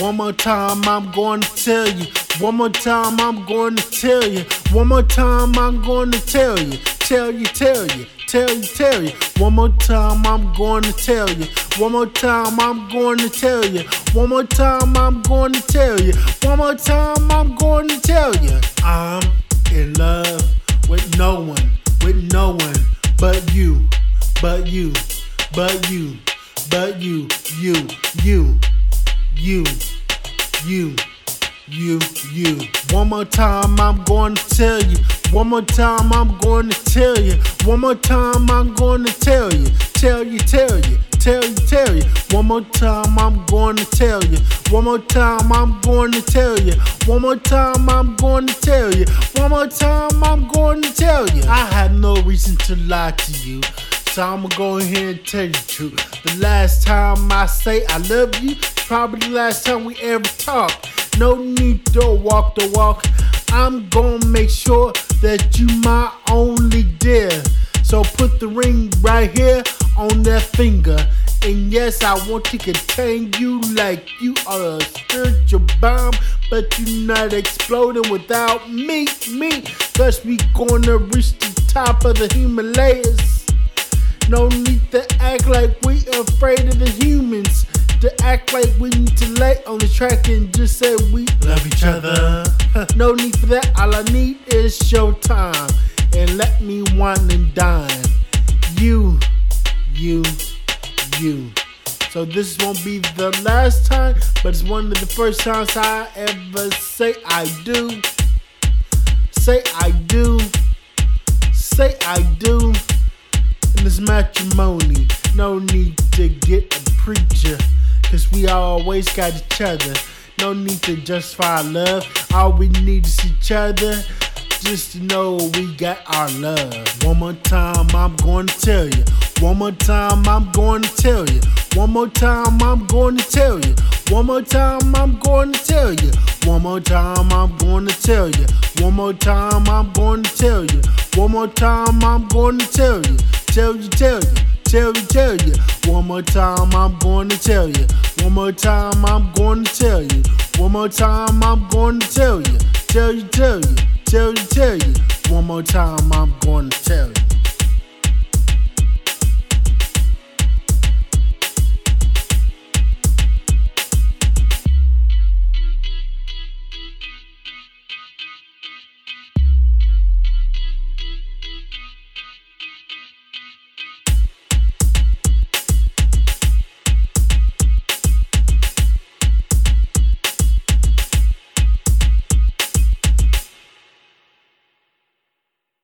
One more time, I'm going to tell you. One more time, I'm going to tell you. One more time, I'm going to tell you. Tell you, tell you, tell you, tell you. One more time, I'm going to tell you. One more time, I'm going to tell you. One more time, I'm going to tell you. One more time, I'm going to tell you. I'm in love with no one, with no one but you, but you, but you, but you, you, you, you, you, you, you. You. One more time, I'm going to tell you. One more time, I'm going to tell you. One more time, I'm going to tell you. Tell you, tell you, tell you, tell you. One more time, I'm going to tell you. One more time, I'm going to tell you. One more time, I'm going to tell you. One more time, I'm going to tell you. I had no reason to lie to you. So I'ma go ahead and tell you the truth. The last time I say I love you, probably last time we ever talked. No need to walk the walk. I'm gonna make sure that you my only dear. So put the ring right here on that finger. And yes, I want to contain you like you are a spiritual bomb, but you're not exploding without me, me. Cause we gonna reach the top of the Himalayas. No need to act like we afraid of the humans. To act like we need to lay on the track and just say we love each other. no need for that. All I need is showtime. And let me wine and dine. You, you, you. So this won't be the last time, but it's one of the first times I ever say I do. Say I do. Say I do in this matrimony. No need to get a preacher, cause we always got each other. No need to justify love. All we need is each other. Just to know we got our love. One more time, I'm going to tell you. One more time, I'm going to tell you. One more time, I'm going to tell you. One more time, I'm going to tell you. One more time, I'm going to tell you. One more time, I'm going to tell you. One more time, I'm going to tell you. Tell you, tell you, tell you, tell you. One more time, I'm going to tell you. One more time, I'm going to tell you. One more time, I'm going to tell you. Tell you, tell you, tell you, tell you. One more time, I'm you.